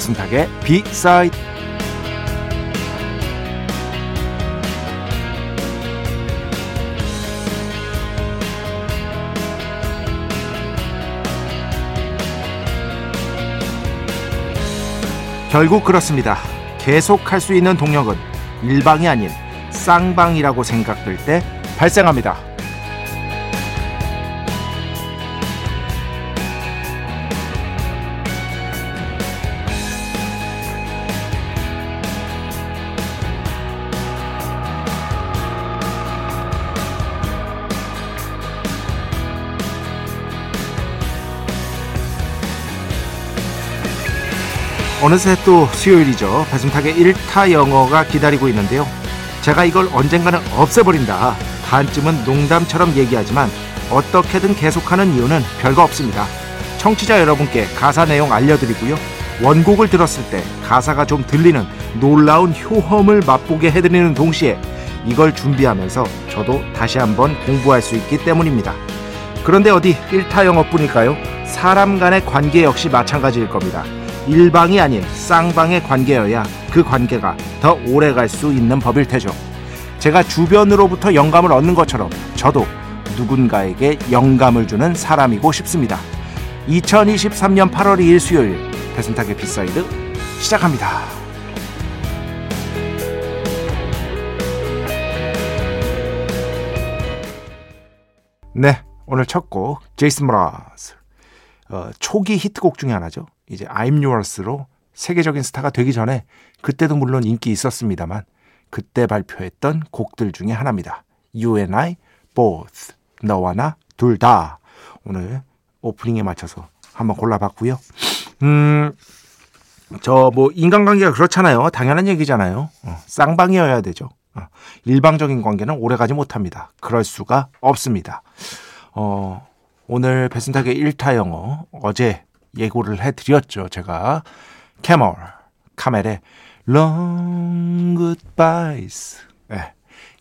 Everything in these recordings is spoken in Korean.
배순탁의 비사이드 결국 그렇습니다. 계속할 수 있는 동력은 일방이 아닌 쌍방이라고 생각될 때 발생합니다. 어느새 또 수요일이죠. 배순탁의 1타 영어가 기다리고 있는데요. 제가 이걸 언젠가는 없애버린다. 반쯤은 농담처럼 얘기하지만 어떻게든 계속하는 이유는 별거 없습니다. 청취자 여러분께 가사 내용 알려드리고요. 원곡을 들었을 때 가사가 좀 들리는 놀라운 효험을 맛보게 해드리는 동시에 이걸 준비하면서 저도 다시 한번 공부할 수 있기 때문입니다. 그런데 어디 1타 영어뿐일까요? 사람 간의 관계 역시 마찬가지일 겁니다. 일방이 아닌 쌍방의 관계여야 그 관계가 더 오래 갈 수 있는 법일 테죠. 제가 주변으로부터 영감을 얻는 것처럼 저도 누군가에게 영감을 주는 사람이고 싶습니다. 2023년 8월 2일 수요일 배순탁의 B side 시작합니다. 네, 오늘 첫 곡 제이슨 브라스 어, 초기 히트곡 중에 하나죠. 이제 I'm Yours로 세계적인 스타가 되기 전에 그때도 물론 인기 있었습니다만 그때 발표했던 곡들 중에 하나입니다. You and I both 너와 나 둘 다 오늘 오프닝에 맞춰서 한번 골라봤고요. 음, 저 뭐 인간관계가 그렇잖아요. 당연한 얘기잖아요. 어, 쌍방이어야 되죠. 어, 일방적인 관계는 오래가지 못합니다. 그럴 수가 없습니다. 어, 오늘 배순탁의 1타 영어 어제 예고를 해드렸죠. 제가 캐멀 카멜의 Long Goodbyes 네,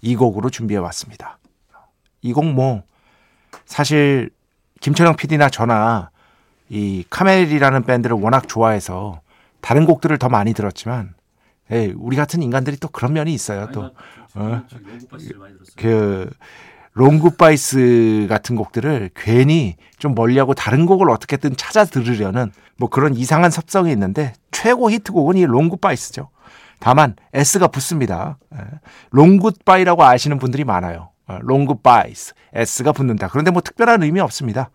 이 곡으로 준비해 왔습니다. 이 곡 뭐 사실 김철영 PD나 저나 이 카멜이라는 밴드를 워낙 좋아해서 다른 곡들을 더 많이 들었지만 에이, 우리 같은 인간들이 또 그런 면이 있어요. 또 어, 그 Long Goodbyes 같은 곡들을 괜히 좀 멀리하고 다른 곡을 어떻게든 찾아 들으려는 뭐 그런 이상한 습성이 있는데 최고 히트곡은 이 Long Goodbyes죠. 다만 S가 붙습니다. Long Goodbye라고 아시는 분들이 많아요. Long Goodbyes S가 붙는다. 그런데 뭐 특별한 의미 없습니다.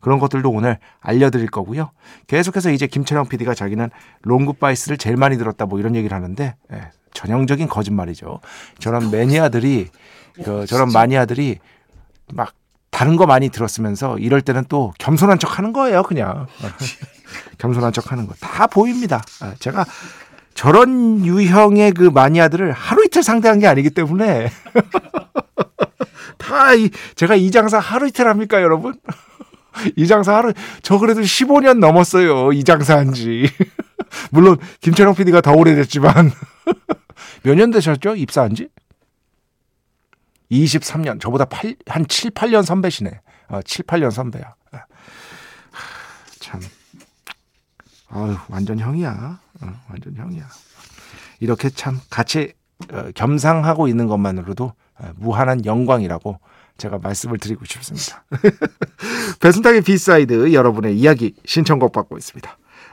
그런 것들도 오늘 알려드릴 거고요. 계속해서 이제 김철영 PD가 자기는 롱굿바이스를 제일 많이 들었다 뭐 이런 얘기를 하는데 전형적인 거짓말이죠. 저런 매니아들이 그 저런 마니아들이 막 다른 거 많이 들었으면서 이럴 때는 또 겸손한 척 하는 거예요, 그냥. 겸손한 척 하는 거. 다 보입니다. 아, 제가 저런 유형의 그 마니아들을 하루 이틀 상대한 게 아니기 때문에 다 이, 제가 이 장사 하루 이틀 합니까, 여러분? 이 장사 하루, 저 그래도 15년 넘었어요. 이 장사 한 지. 물론, 김철영 PD가 더 오래됐지만. 몇 년 되셨죠? 입사한 지? 23년. 저보다 8, 한 7, 8년 선배시네. 어, 7, 8년 선배야. 하, 참. 아유, 완전 형이야. 어, 완전 형이야. 이렇게 참 같이 어, 겸상하고 있는 것만으로도 어, 무한한 영광이라고 제가 말씀을 드리고 싶습니다. 배순탁의 B side 여러분의 이야기 신청곡 받고 있습니다.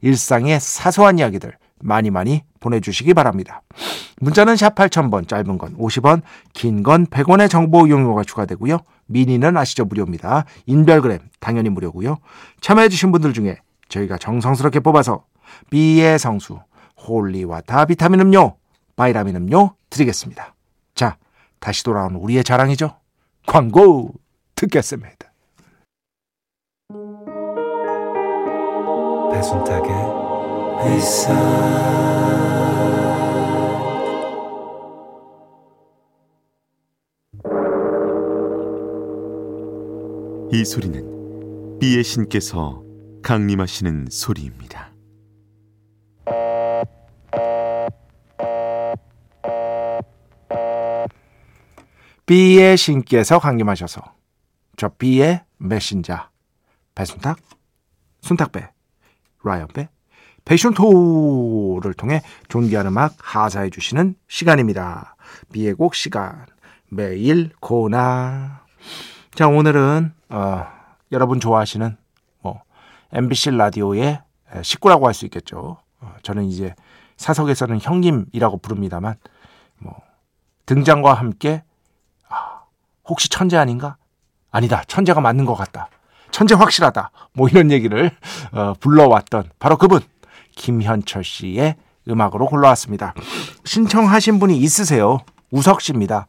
일상의 사소한 이야기들 많이 많이 보내주시기 바랍니다. 문자는 샵 8000번, 짧은 건 50원, 긴 건 100원의 정보 이용료가 추가되고요. 미니는 아시죠? 무료입니다. 인별그램 당연히 무료고요. 참여해주신 분들 중에 저희가 정성스럽게 뽑아서 B의 성수, 홀리와타 비타민 음료, 바이라민 음료 드리겠습니다. 자, 다시 돌아온 우리의 자랑이죠. 광고 듣겠습니다. 배순탁의 회사 이 소리는 비의 신께서 강림하시는 소리입니다. B의 신께서 강림하셔서 저 B의 메신저 배순탁, 순탁배, 라이언배, 패션토를 통해 존귀한 음악 하사해 주시는 시간입니다. B의 곡 시간 매일 고나 자 오늘은 어, 여러분 좋아하시는 뭐 MBC 라디오의 식구라고 할 수 있겠죠. 어, 저는 이제 사석에서는 형님이라고 부릅니다만 뭐 등장과 함께 아, 혹시 천재 아닌가? 아니다. 천재가 맞는 것 같다. 천재 확실하다. 뭐 이런 얘기를 어, 불러왔던 바로 그분 김현철 씨의 음악으로 골라왔습니다. 신청하신 분이 있으세요. 우석 씨입니다.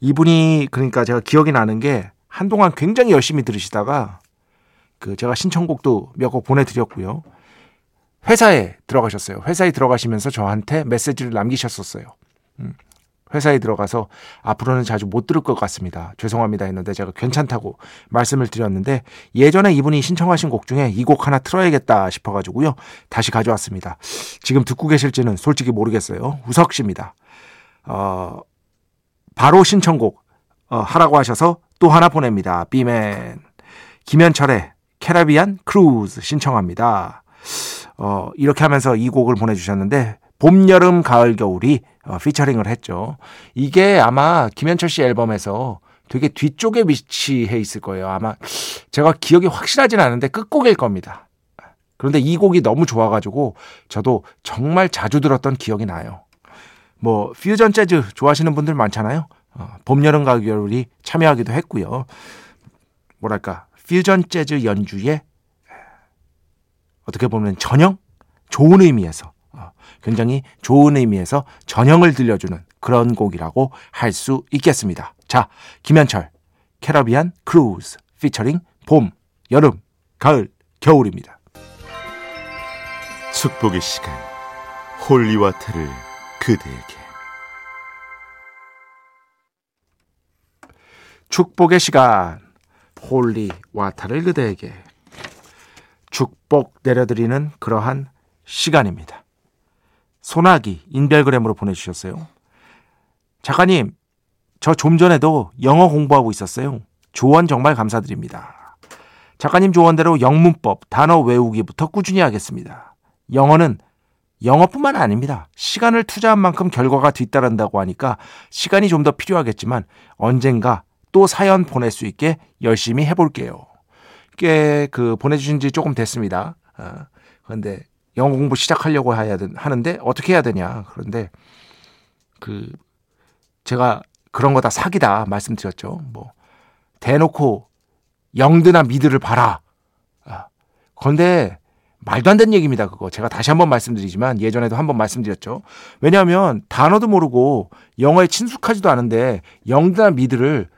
이분이 그러니까 제가 기억이 나는 게 한동안 굉장히 열심히 들으시다가 그 제가 신청곡도 몇 곡 보내드렸고요. 회사에 들어가셨어요. 회사에 들어가시면서 저한테 메시지를 남기셨었어요. 음. 회사에 들어가서 앞으로는 자주 못 들을 것 같습니다. 죄송합니다 했는데 제가 괜찮다고 말씀을 드렸는데 예전에 이분이 신청하신 곡 중에 이 곡 하나 틀어야겠다 싶어가지고요. 다시 가져왔습니다. 지금 듣고 계실지는 솔직히 모르겠어요. 우석 씨입니다. 어, 바로 신청곡 어, 하라고 하셔서 또 하나 보냅니다. 비맨. 김현철의 캐러비안 크루즈 신청합니다. 어, 이렇게 하면서 이 곡을 보내주셨는데 봄, 여름, 가을, 겨울이 어, 피처링을 했죠. 이게 아마 김현철 씨 앨범에서 되게 뒤쪽에 위치해 있을 거예요. 아마 제가 기억이 확실하진 않은데 끝곡일 겁니다. 그런데 이 곡이 너무 좋아가지고 저도 정말 자주 들었던 기억이 나요. 뭐 퓨전 재즈 좋아하시는 분들 많잖아요. 어, 봄, 여름, 가을, 겨울이 참여하기도 했고요. 뭐랄까 퓨전 재즈 연주에 어떻게 보면 전형 좋은 의미에서 어, 굉장히 좋은 의미에서 전형을 들려주는 그런 곡이라고 할 수 있겠습니다. 자, 김현철 캐러비안 크루즈 피처링 봄, 여름, 가을, 겨울입니다. 축복의 시간 holy water를 그대에게 축복의 시간 holy water를 그대에게 축복 내려드리는 그러한 시간입니다. 소나기 인별그램으로 보내주셨어요. 작가님, 저 좀 전에도 영어 공부하고 있었어요. 조언 정말 감사드립니다. 작가님 조언대로 영문법, 단어 외우기부터 꾸준히 하겠습니다. 영어는 영어뿐만 아닙니다. 시간을 투자한 만큼 결과가 뒤따른다고 하니까 시간이 좀 더 필요하겠지만 언젠가 또 사연 보낼 수 있게 열심히 해볼게요. 꽤 그 보내주신 지 조금 됐습니다. 어, 그런데 영어 공부 시작하려고 해야 하는데 어떻게 해야 되냐. 그런데 그 제가 그런 거 다 사기다 말씀드렸죠. 뭐 대놓고 영드나 미드를 봐라. 아, 그런데 말도 안 되는 얘기입니다. 그거 제가 다시 한번 말씀드리지만 예전에도 한번 말씀드렸죠. 왜냐하면 단어도 모르고 영어에 친숙하지도 않은데 영드나 미드를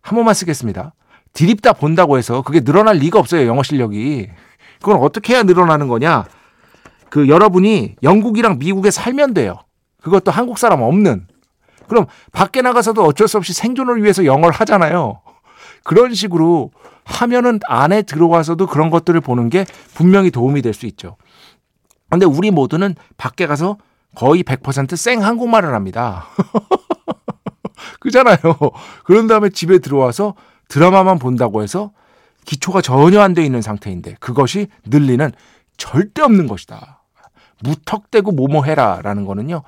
한 번만 쓰겠습니다. 디립다 본다고 해서 그게 늘어날 리가 없어요. 영어 실력이. 그건 어떻게 해야 늘어나는 거냐? 그 여러분이 영국이랑 미국에 살면 돼요. 그것도 한국 사람 없는. 그럼 밖에 나가서도 어쩔 수 없이 생존을 위해서 영어를 하잖아요. 그런 식으로 하면은 안에 들어와서도 그런 것들을 보는 게 분명히 도움이 될 수 있죠. 근데 우리 모두는 밖에 가서 거의 100%생 한국말을 합니다. 그잖아요. 그런 다음에 집에 들어와서 드라마만 본다고 해서 기초가 전혀 안 돼 있는 상태인데 그것이 늘리는 절대 없는 것이다. 무턱대고 뭐뭐 해라라는 거는요.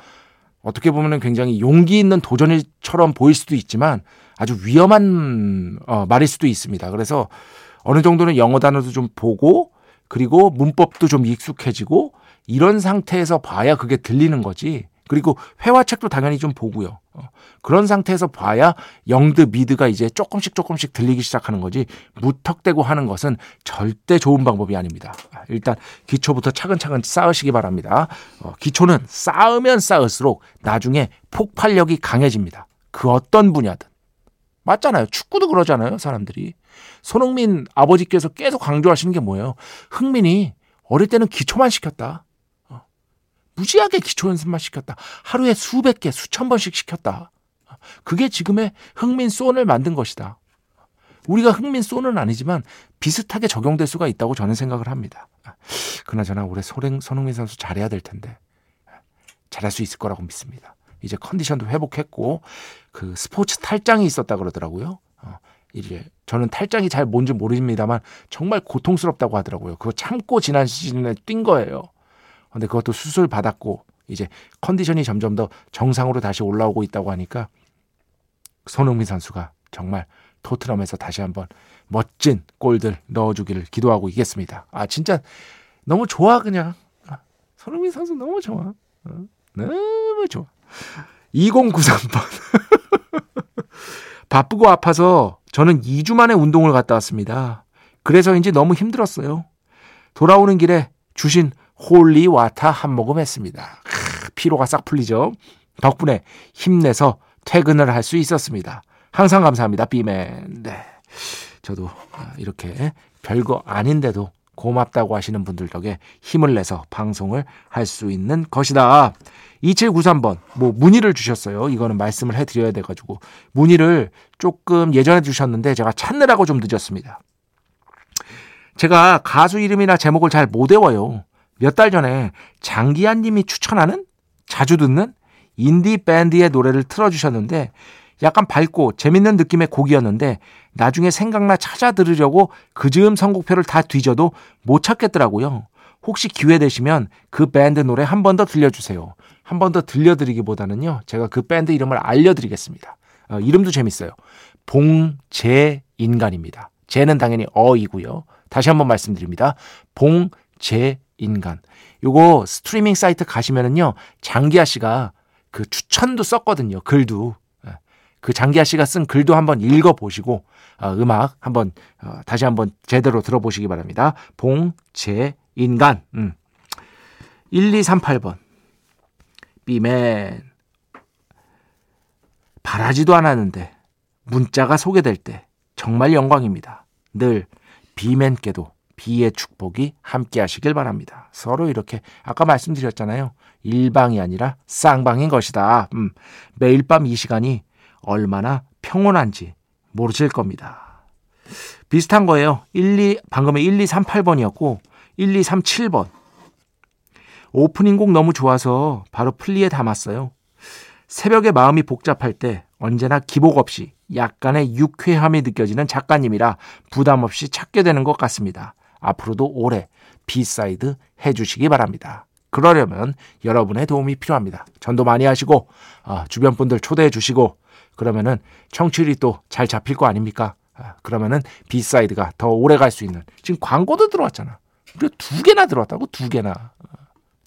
어떻게 보면 굉장히 용기 있는 도전일처럼 보일 수도 있지만 아주 위험한 어, 말일 수도 있습니다. 그래서 어느 정도는 영어 단어도 좀 보고 그리고 문법도 좀 익숙해지고 이런 상태에서 봐야 그게 들리는 거지. 그리고 회화책도 당연히 좀 보고요. 어, 그런 상태에서 봐야 영드 미드가 이제 조금씩 조금씩 들리기 시작하는 거지 무턱대고 하는 것은 절대 좋은 방법이 아닙니다. 일단 기초부터 차근차근 쌓으시기 바랍니다. 어, 기초는 쌓으면 쌓을수록 나중에 폭발력이 강해집니다. 그 어떤 분야든. 맞잖아요. 축구도 그러잖아요. 사람들이. 손흥민 아버지께서 계속 강조하시는 게 뭐예요? 흥민이 어릴 때는 기초만 시켰다. 무지하게 기초 연습만 시켰다. 하루에 수백 개, 수천 번씩 시켰다. 그게 지금의 흥민 쏜을 만든 것이다. 우리가 흥민 쏜은 아니지만 비슷하게 적용될 수가 있다고 저는 생각을 합니다. 그나저나 올해 소랭, 손흥민 선수 잘해야 될 텐데 잘할 수 있을 거라고 믿습니다. 이제 컨디션도 회복했고 그 스포츠 탈장이 있었다 그러더라고요. 어, 이제 저는 탈장이 잘 뭔지 모릅니다만 정말 고통스럽다고 하더라고요. 그거 참고 지난 시즌에 뛴 거예요. 근데 그것도 수술 받았고 이제 컨디션이 점점 더 정상으로 다시 올라오고 있다고 하니까 손흥민 선수가 정말 토트넘에서 다시 한번 멋진 골들 넣어주기를 기도하고 있겠습니다. 아 진짜 너무 좋아 그냥 아, 손흥민 선수 너무 좋아 어, 너무 좋아 2093번 바쁘고 아파서 저는 2주 만에 운동을 갔다 왔습니다. 그래서인지 너무 힘들었어요. 돌아오는 길에 주신 holy water 한 모금 했습니다. 크, 피로가 싹 풀리죠. 덕분에 힘내서 퇴근을 할 수 있었습니다. 항상 감사합니다. 비맨. 네. 저도 아, 이렇게 별거 아닌데도 고맙다고 하시는 분들 덕에 힘을 내서 방송을 할 수 있는 것이다. 2793번, 뭐, 문의를 주셨어요. 이거는 말씀을 해드려야 돼가지고. 문의를 조금 예전에 주셨는데 제가 찾느라고 좀 늦었습니다. 제가 가수 이름이나 제목을 잘 못 외워요. 몇 달 전에 장기한 님이 추천하는 자주 듣는 인디 밴드의 노래를 틀어주셨는데 약간 밝고 재밌는 느낌의 곡이었는데 나중에 생각나 찾아 들으려고 그 즈음 선곡표를 다 뒤져도 못 찾겠더라고요. 혹시 기회 되시면 그 밴드 노래 한 번 더 들려주세요. 한 번 더 들려드리기보다는요. 제가 그 밴드 이름을 알려드리겠습니다. 어, 이름도 재밌어요. 봉제인간입니다. 제는 당연히 어이고요. 다시 한번 말씀드립니다. 봉제 인간. 요거 스트리밍 사이트 가시면은요, 장기하 씨가 그 추천도 썼거든요. 글도. 예. 그 장기하 씨가 쓴 글도 한번 읽어보시고, 어, 음악 한번, 어, 다시 한번 제대로 들어보시기 바랍니다. 봉제 인간. 음. 1238번. 비맨. 바라지도 않았는데, 문자가 소개될 때, 정말 영광입니다. 늘 비맨께도 비의 축복이 함께 하시길 바랍니다. 서로 이렇게 아까 말씀드렸잖아요. 일방이 아니라 쌍방인 것이다. 음, 매일 밤 이 시간이 얼마나 평온한지 모르실 겁니다. 비슷한 거예요. 1, 2, 방금의 1238번이었고 1237번. 오프닝 곡 너무 좋아서 바로 플리에 담았어요. 새벽에 마음이 복잡할 때 언제나 기복 없이 약간의 유쾌함이 느껴지는 작가님이라 부담 없이 찾게 되는 것 같습니다. 앞으로도 오래 B side 해주시기 바랍니다. 그러려면 여러분의 도움이 필요합니다. 전도 많이 하시고 어, 주변 분들 초대해 주시고 그러면은 청취율이 또 잘 잡힐 거 아닙니까? 아, 그러면은 B side가 더 오래 갈 수 있는 지금 광고도 들어왔잖아. 우리가 두 개나 들어왔다고 두 개나 어,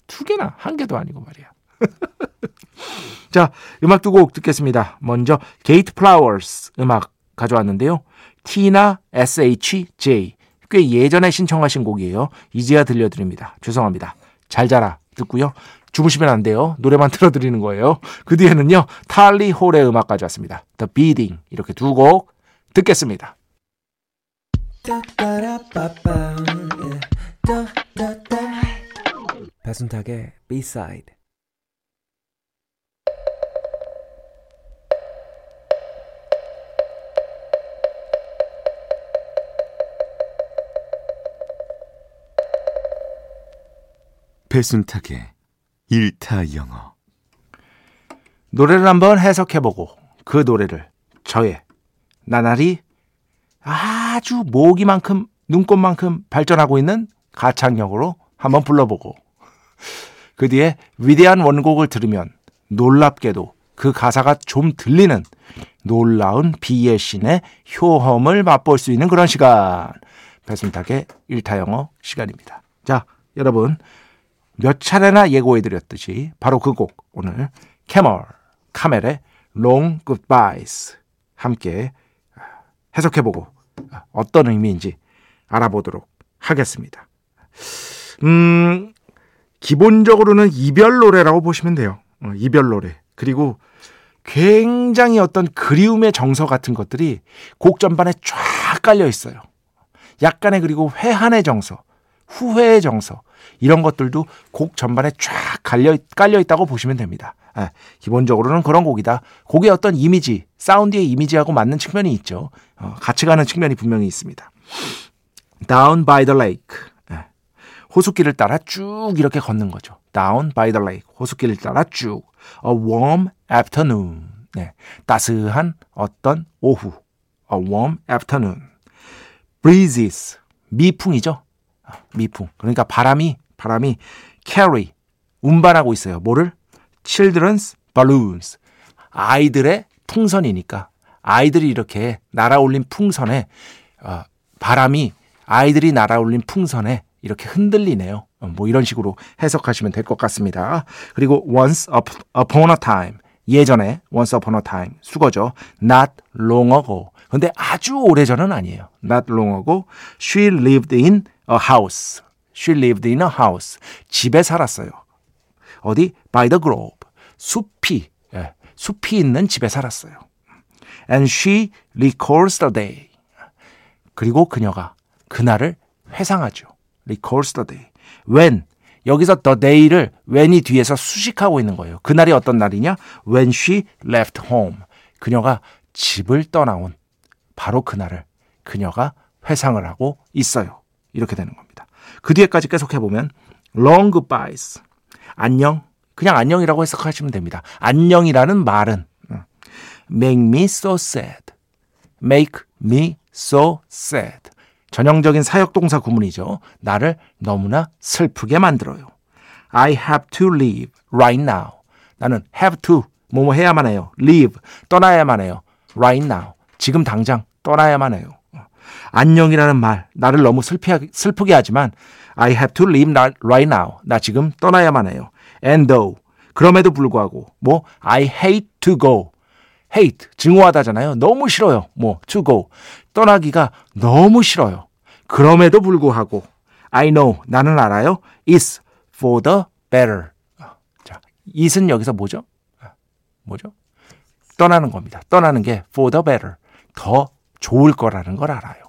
두 개나 한 개도 아니고 말이야. 자 음악 두 곡 듣겠습니다. 먼저 Gate Flowers 음악 가져왔는데요. 티나 SHJ 꽤 예전에 신청하신 곡이에요. 이제야 들려드립니다. 죄송합니다. 잘 자라 듣고요. 주무시면 안 돼요. 노래만 틀어드리는 거예요. 그 뒤에는요. Tally Hall의 음악 가져왔습니다. The Bidding 이렇게 두 곡 듣겠습니다. 배순탁의 B-side 배순탁의 일타 영어 노래를 한번 해석해보고 그 노래를 저의 나날이 아주 모기만큼 눈꽃만큼 발전하고 있는 가창력으로 한번 불러보고 그 뒤에 위대한 원곡을 들으면 놀랍게도 그 가사가 좀 들리는 놀라운 비의 신의 효험을 맛볼 수 있는 그런 시간. 배순탁의 일타 영어 시간입니다. 자, 여러분. 몇 차례나 예고해드렸듯이 바로 그 곡 오늘 캐멀, 카멜의 Long Goodbyes 함께 해석해보고 어떤 의미인지 알아보도록 하겠습니다. 음, 기본적으로는 이별 노래라고 보시면 돼요. 어, 이별 노래. 그리고 굉장히 어떤 그리움의 정서 같은 것들이 곡 전반에 쫙 깔려 있어요. 약간의 그리고 회한의 정서, 후회의 정서, 이런 것들도 곡 전반에 쫙 깔려, 깔려 있다고 보시면 됩니다. 아, 기본적으로는 그런 곡이다. 곡의 어떤 이미지, 사운드의 이미지하고 맞는 측면이 있죠. 어, 같이 가는 측면이 분명히 있습니다. Down by the lake. 아, 호수길을 따라 쭉 이렇게 걷는 거죠. Down by the lake. 호수길을 따라 쭉. A warm afternoon. 네, 따스한 어떤 오후. A warm afternoon. breezes. 미풍이죠. 아, 미풍. 그러니까 바람이 바람이 carry 운반하고 있어요. 뭐를? children's balloons. 아이들의 풍선이니까 아이들이 이렇게 날아올린 풍선에 어, 바람이 아이들이 날아올린 풍선에 이렇게 흔들리네요. 어, 뭐 이런 식으로 해석하시면 될 것 같습니다. 그리고 once upon a time 예전에 once upon a time 수거죠. not long ago. 근데 아주 오래전은 아니에요. not long ago she lived in a house. she lived in a house. 집에 살았어요. 어디? by the grove. 숲이 예, 숲이 있는 집에 살았어요. And she recalls the day. 그리고 그녀가 그날을 회상하죠. recalls the day. when 여기서 the day를 when이 뒤에서 수식하고 있는 거예요. 그날이 어떤 날이냐? when she left home. 그녀가 집을 떠나온 바로 그날을 그녀가 회상을 하고 있어요. 이렇게 되는 겁니다. 그 뒤에까지 계속 해 보면 long goodbyes. 안녕. 그냥 안녕이라고 해석하시면 됩니다. 안녕이라는 말은 make me so sad. make me so sad. 전형적인 사역동사 구문이죠. 나를 너무나 슬프게 만들어요. I have to leave right now. 나는 have to 뭐뭐 해야만 해요. leave 떠나야만 해요. right now 지금 당장 떠나야만 해요. 안녕이라는 말 나를 너무 슬피, 슬프게 하지만 I have to leave right now. 나 지금 떠나야만 해요. And though 그럼에도 불구하고 뭐 I hate to go. hate 증오하다잖아요. 너무 싫어요. 뭐 to go 떠나기가 너무 싫어요. 그럼에도 불구하고 I know 나는 알아요. is for the better. 자, it은 여기서 뭐죠? 뭐죠? 떠나는 겁니다. 떠나는 게 for the better. 더 좋을 거라는 걸 알아요.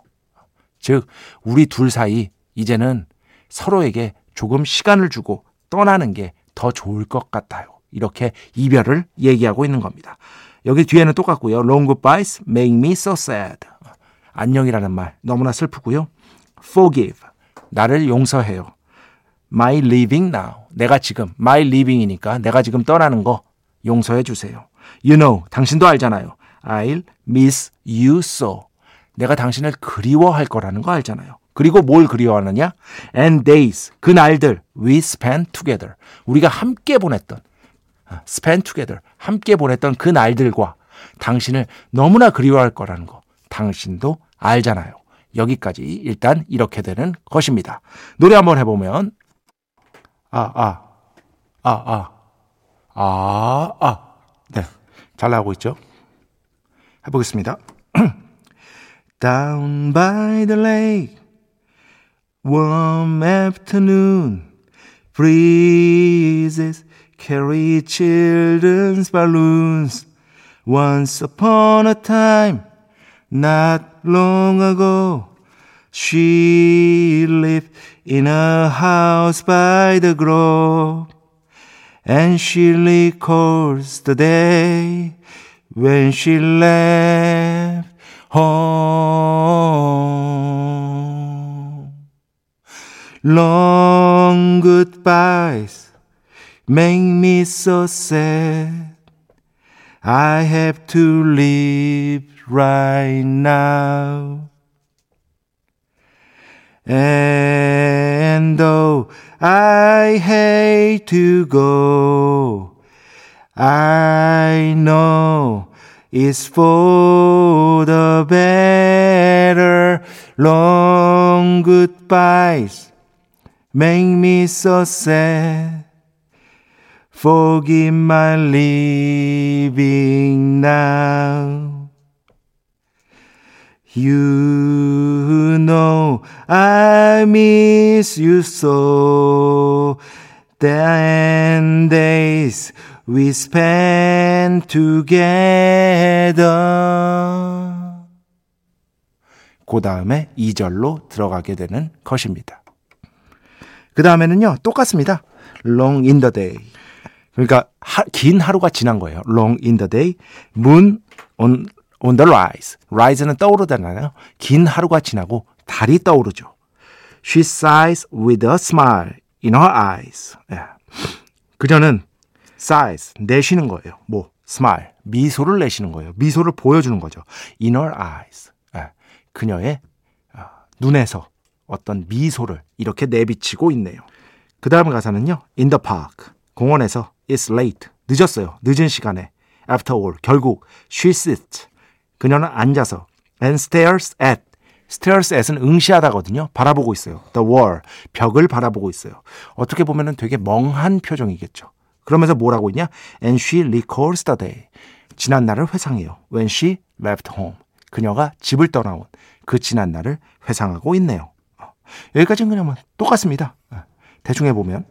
즉, 우리 둘 사이 이제는 서로에게 조금 시간을 주고 떠나는 게 더 좋을 것 같아요. 이렇게 이별을 얘기하고 있는 겁니다. 여기 뒤에는 똑같고요. Long goodbyes make me so sad. 안녕이라는 말 너무나 슬프고요. Forgive 나를 용서해요. My leaving now 내가 지금 my leaving이니까 내가 지금 떠나는 거 용서해 주세요. You know 당신도 알잖아요. I'll miss you so 내가 당신을 그리워할 거라는 거 알잖아요. 그리고 뭘 그리워하느냐? And days 그 날들 we spent together 우리가 함께 보냈던 spend together 함께 보냈던 그 날들과 당신을 너무나 그리워할 거라는 거 당신도 알잖아요. 여기까지 일단 이렇게 되는 것입니다. 노래 한번 해보면 아, 아, 아, 아, 아, 아. 네, 잘 나오고 있죠? 해보겠습니다. Down by the lake, warm afternoon, breezes carry children's balloons. Once upon a time, not long ago, she lived in a house by the grove, and she recalls the day when she left home. Long goodbyes make me so sad. I have to leave right now. And though I hate to go, I know it's for the better. Long goodbyes make me so sad. Forgive my living now. You know I miss you so. The end days we spent together. 그 다음에 2절로 들어가게 되는 것입니다. 그 다음에는요, 똑같습니다. Long in the day. 그러니까 하, 긴 하루가 지난 거예요. Long in the day. Moon on, on the rise. rise는 떠오르잖아요. 긴 하루가 지나고 달이 떠오르죠. She sighs with a smile in her eyes. 예. 그녀는 sighs, 내쉬는 거예요. 뭐, smile, 미소를 내쉬는 거예요. 미소를 보여주는 거죠. in her eyes. 예. 그녀의 어, 눈에서 어떤 미소를 이렇게 내비치고 있네요. 그 다음 가사는요. in the park. 공원에서 it's late. 늦었어요. 늦은 시간에. after all. 결국 she sits. 그녀는 앉아서 and stares at. stares at은 응시하다거든요. 바라보고 있어요. the wall. 벽을 바라보고 있어요. 어떻게 보면 은 되게 멍한 표정이겠죠. 그러면서 뭐라고 있냐? and she recalls the day. 지난 날을 회상해요. when she left home. 그녀가 집을 떠나온 그 지난 날을 회상하고 있네요. 여기까지는 그냥 뭐 똑같습니다. 대충 해보면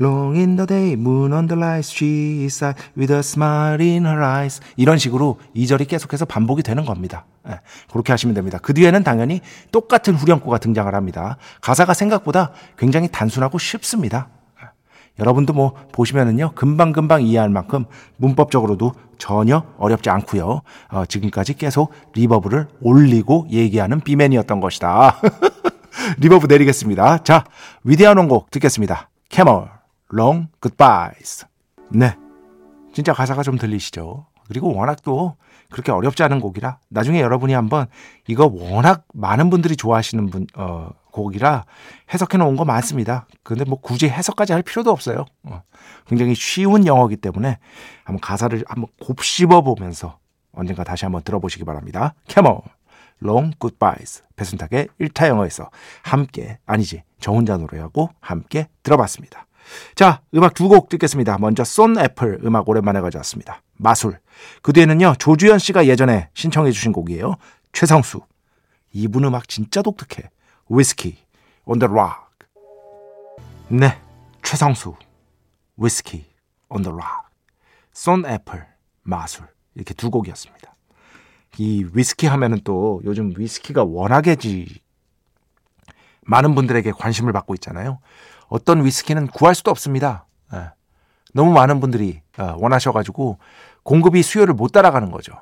Long in the day, moon on the rise, she is with a smile in her eyes. 이런 식으로 이 절이 계속해서 반복이 되는 겁니다. 예, 그렇게 하시면 됩니다. 그 뒤에는 당연히 똑같은 후렴구가 등장을 합니다. 가사가 생각보다 굉장히 단순하고 쉽습니다. 예, 여러분도 뭐 보시면은요 금방금방 이해할 만큼 문법적으로도 전혀 어렵지 않고요. 어, 지금까지 계속 reverb를 올리고 얘기하는 비맨이었던 것이다. reverb 내리겠습니다. 자, 위대한 원곡 듣겠습니다. Camel, long goodbyes. 네. 진짜 가사가 좀 들리시죠? 그리고 워낙 또 그렇게 어렵지 않은 곡이라 나중에 여러분이 한번 이거 워낙 많은 분들이 좋아하시는 분, 어, 곡이라 해석해 놓은 거 많습니다. 근데 뭐 굳이 해석까지 할 필요도 없어요. 어, 굉장히 쉬운 영어이기 때문에 한번 가사를 한번 곱씹어 보면서 언젠가 다시 한번 들어보시기 바랍니다. Camel, long goodbyes. 배순탁의 1타 영어에서 함께, 아니지, 저 혼자 노래하고 함께 들어봤습니다. 자, 음악 두 곡 듣겠습니다. 먼저 쏜애플 음악 오랜만에 가져왔습니다. 마술. 그 뒤에는요, 조주현 씨가 예전에 신청해 주신 곡이에요. 최성수. 이분 음악 진짜 독특해. 위스키. On the rock. 네, 최성수. 위스키. On the rock. 쏜애플. 마술. 이렇게 두 곡이었습니다. 이 위스키 하면은 또 요즘 위스키가 워낙에 지 많은 분들에게 관심을 받고 있잖아요. 어떤 위스키는 구할 수도 없습니다. 예. 너무 많은 분들이 어, 원하셔가지고 공급이 수요를 못 따라가는 거죠.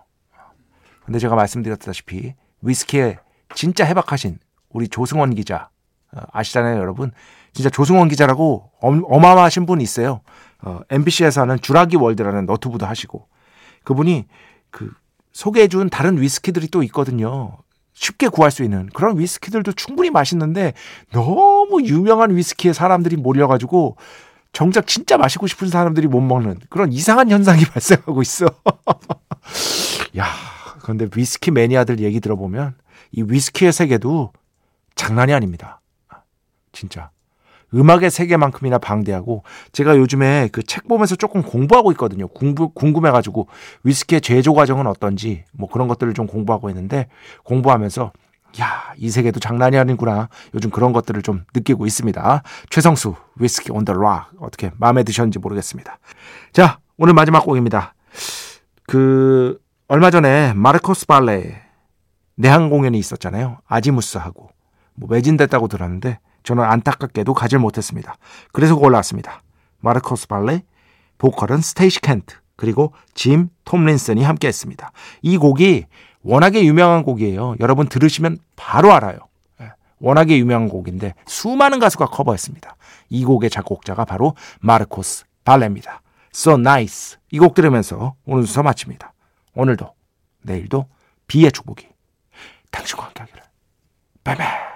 근데 제가 말씀드렸다시피 위스키에 진짜 해박하신 우리 조승원 기자 어, 아시잖아요, 여러분. 진짜 조승원 기자라고 어마어마하신 분이 있어요. 어, MBC에서 하는 주라기 월드라는 너튜브도 하시고 그분이 그 소개해준 다른 위스키들이 또 있거든요. 쉽게 구할 수 있는 그런 위스키들도 충분히 맛있는데 너무 유명한 위스키에 사람들이 몰려가지고 정작 진짜 마시고 싶은 사람들이 못 먹는 그런 이상한 현상이 발생하고 있어. 야, 그런데 위스키 매니아들 얘기 들어보면 이 위스키의 세계도 장난이 아닙니다. 진짜. 음악의 세계만큼이나 방대하고 제가 요즘에 그 책 보면서 조금 공부하고 있거든요. 공부, 궁금해가지고 위스키의 제조 과정은 어떤지 뭐 그런 것들을 좀 공부하고 있는데 공부하면서 야, 이 세계도 장난이 아니구나. 요즘 그런 것들을 좀 느끼고 있습니다. 최성수, 위스키 온 더 락. 어떻게 마음에 드셨는지 모르겠습니다. 자, 오늘 마지막 곡입니다. 그, 얼마 전에 마르코스 발레 내한 공연이 있었잖아요. 아지무스하고. 뭐 매진됐다고 들었는데 저는 안타깝게도 가질 못했습니다. 그래서 골랐습니다. 마르코스 발레, 보컬은 스테이시 켄트, 그리고 짐 톰린슨이 함께 했습니다. 이 곡이 워낙에 유명한 곡이에요. 여러분 들으시면 바로 알아요. 예, 워낙에 유명한 곡인데 수많은 가수가 커버했습니다. 이 곡의 작곡자가 바로 마르코스 발레입니다. So nice. 이 곡 들으면서 오늘 수서 마칩니다. 오늘도 내일도 비의 축복이 당신과 함께 하기를. 바이바이.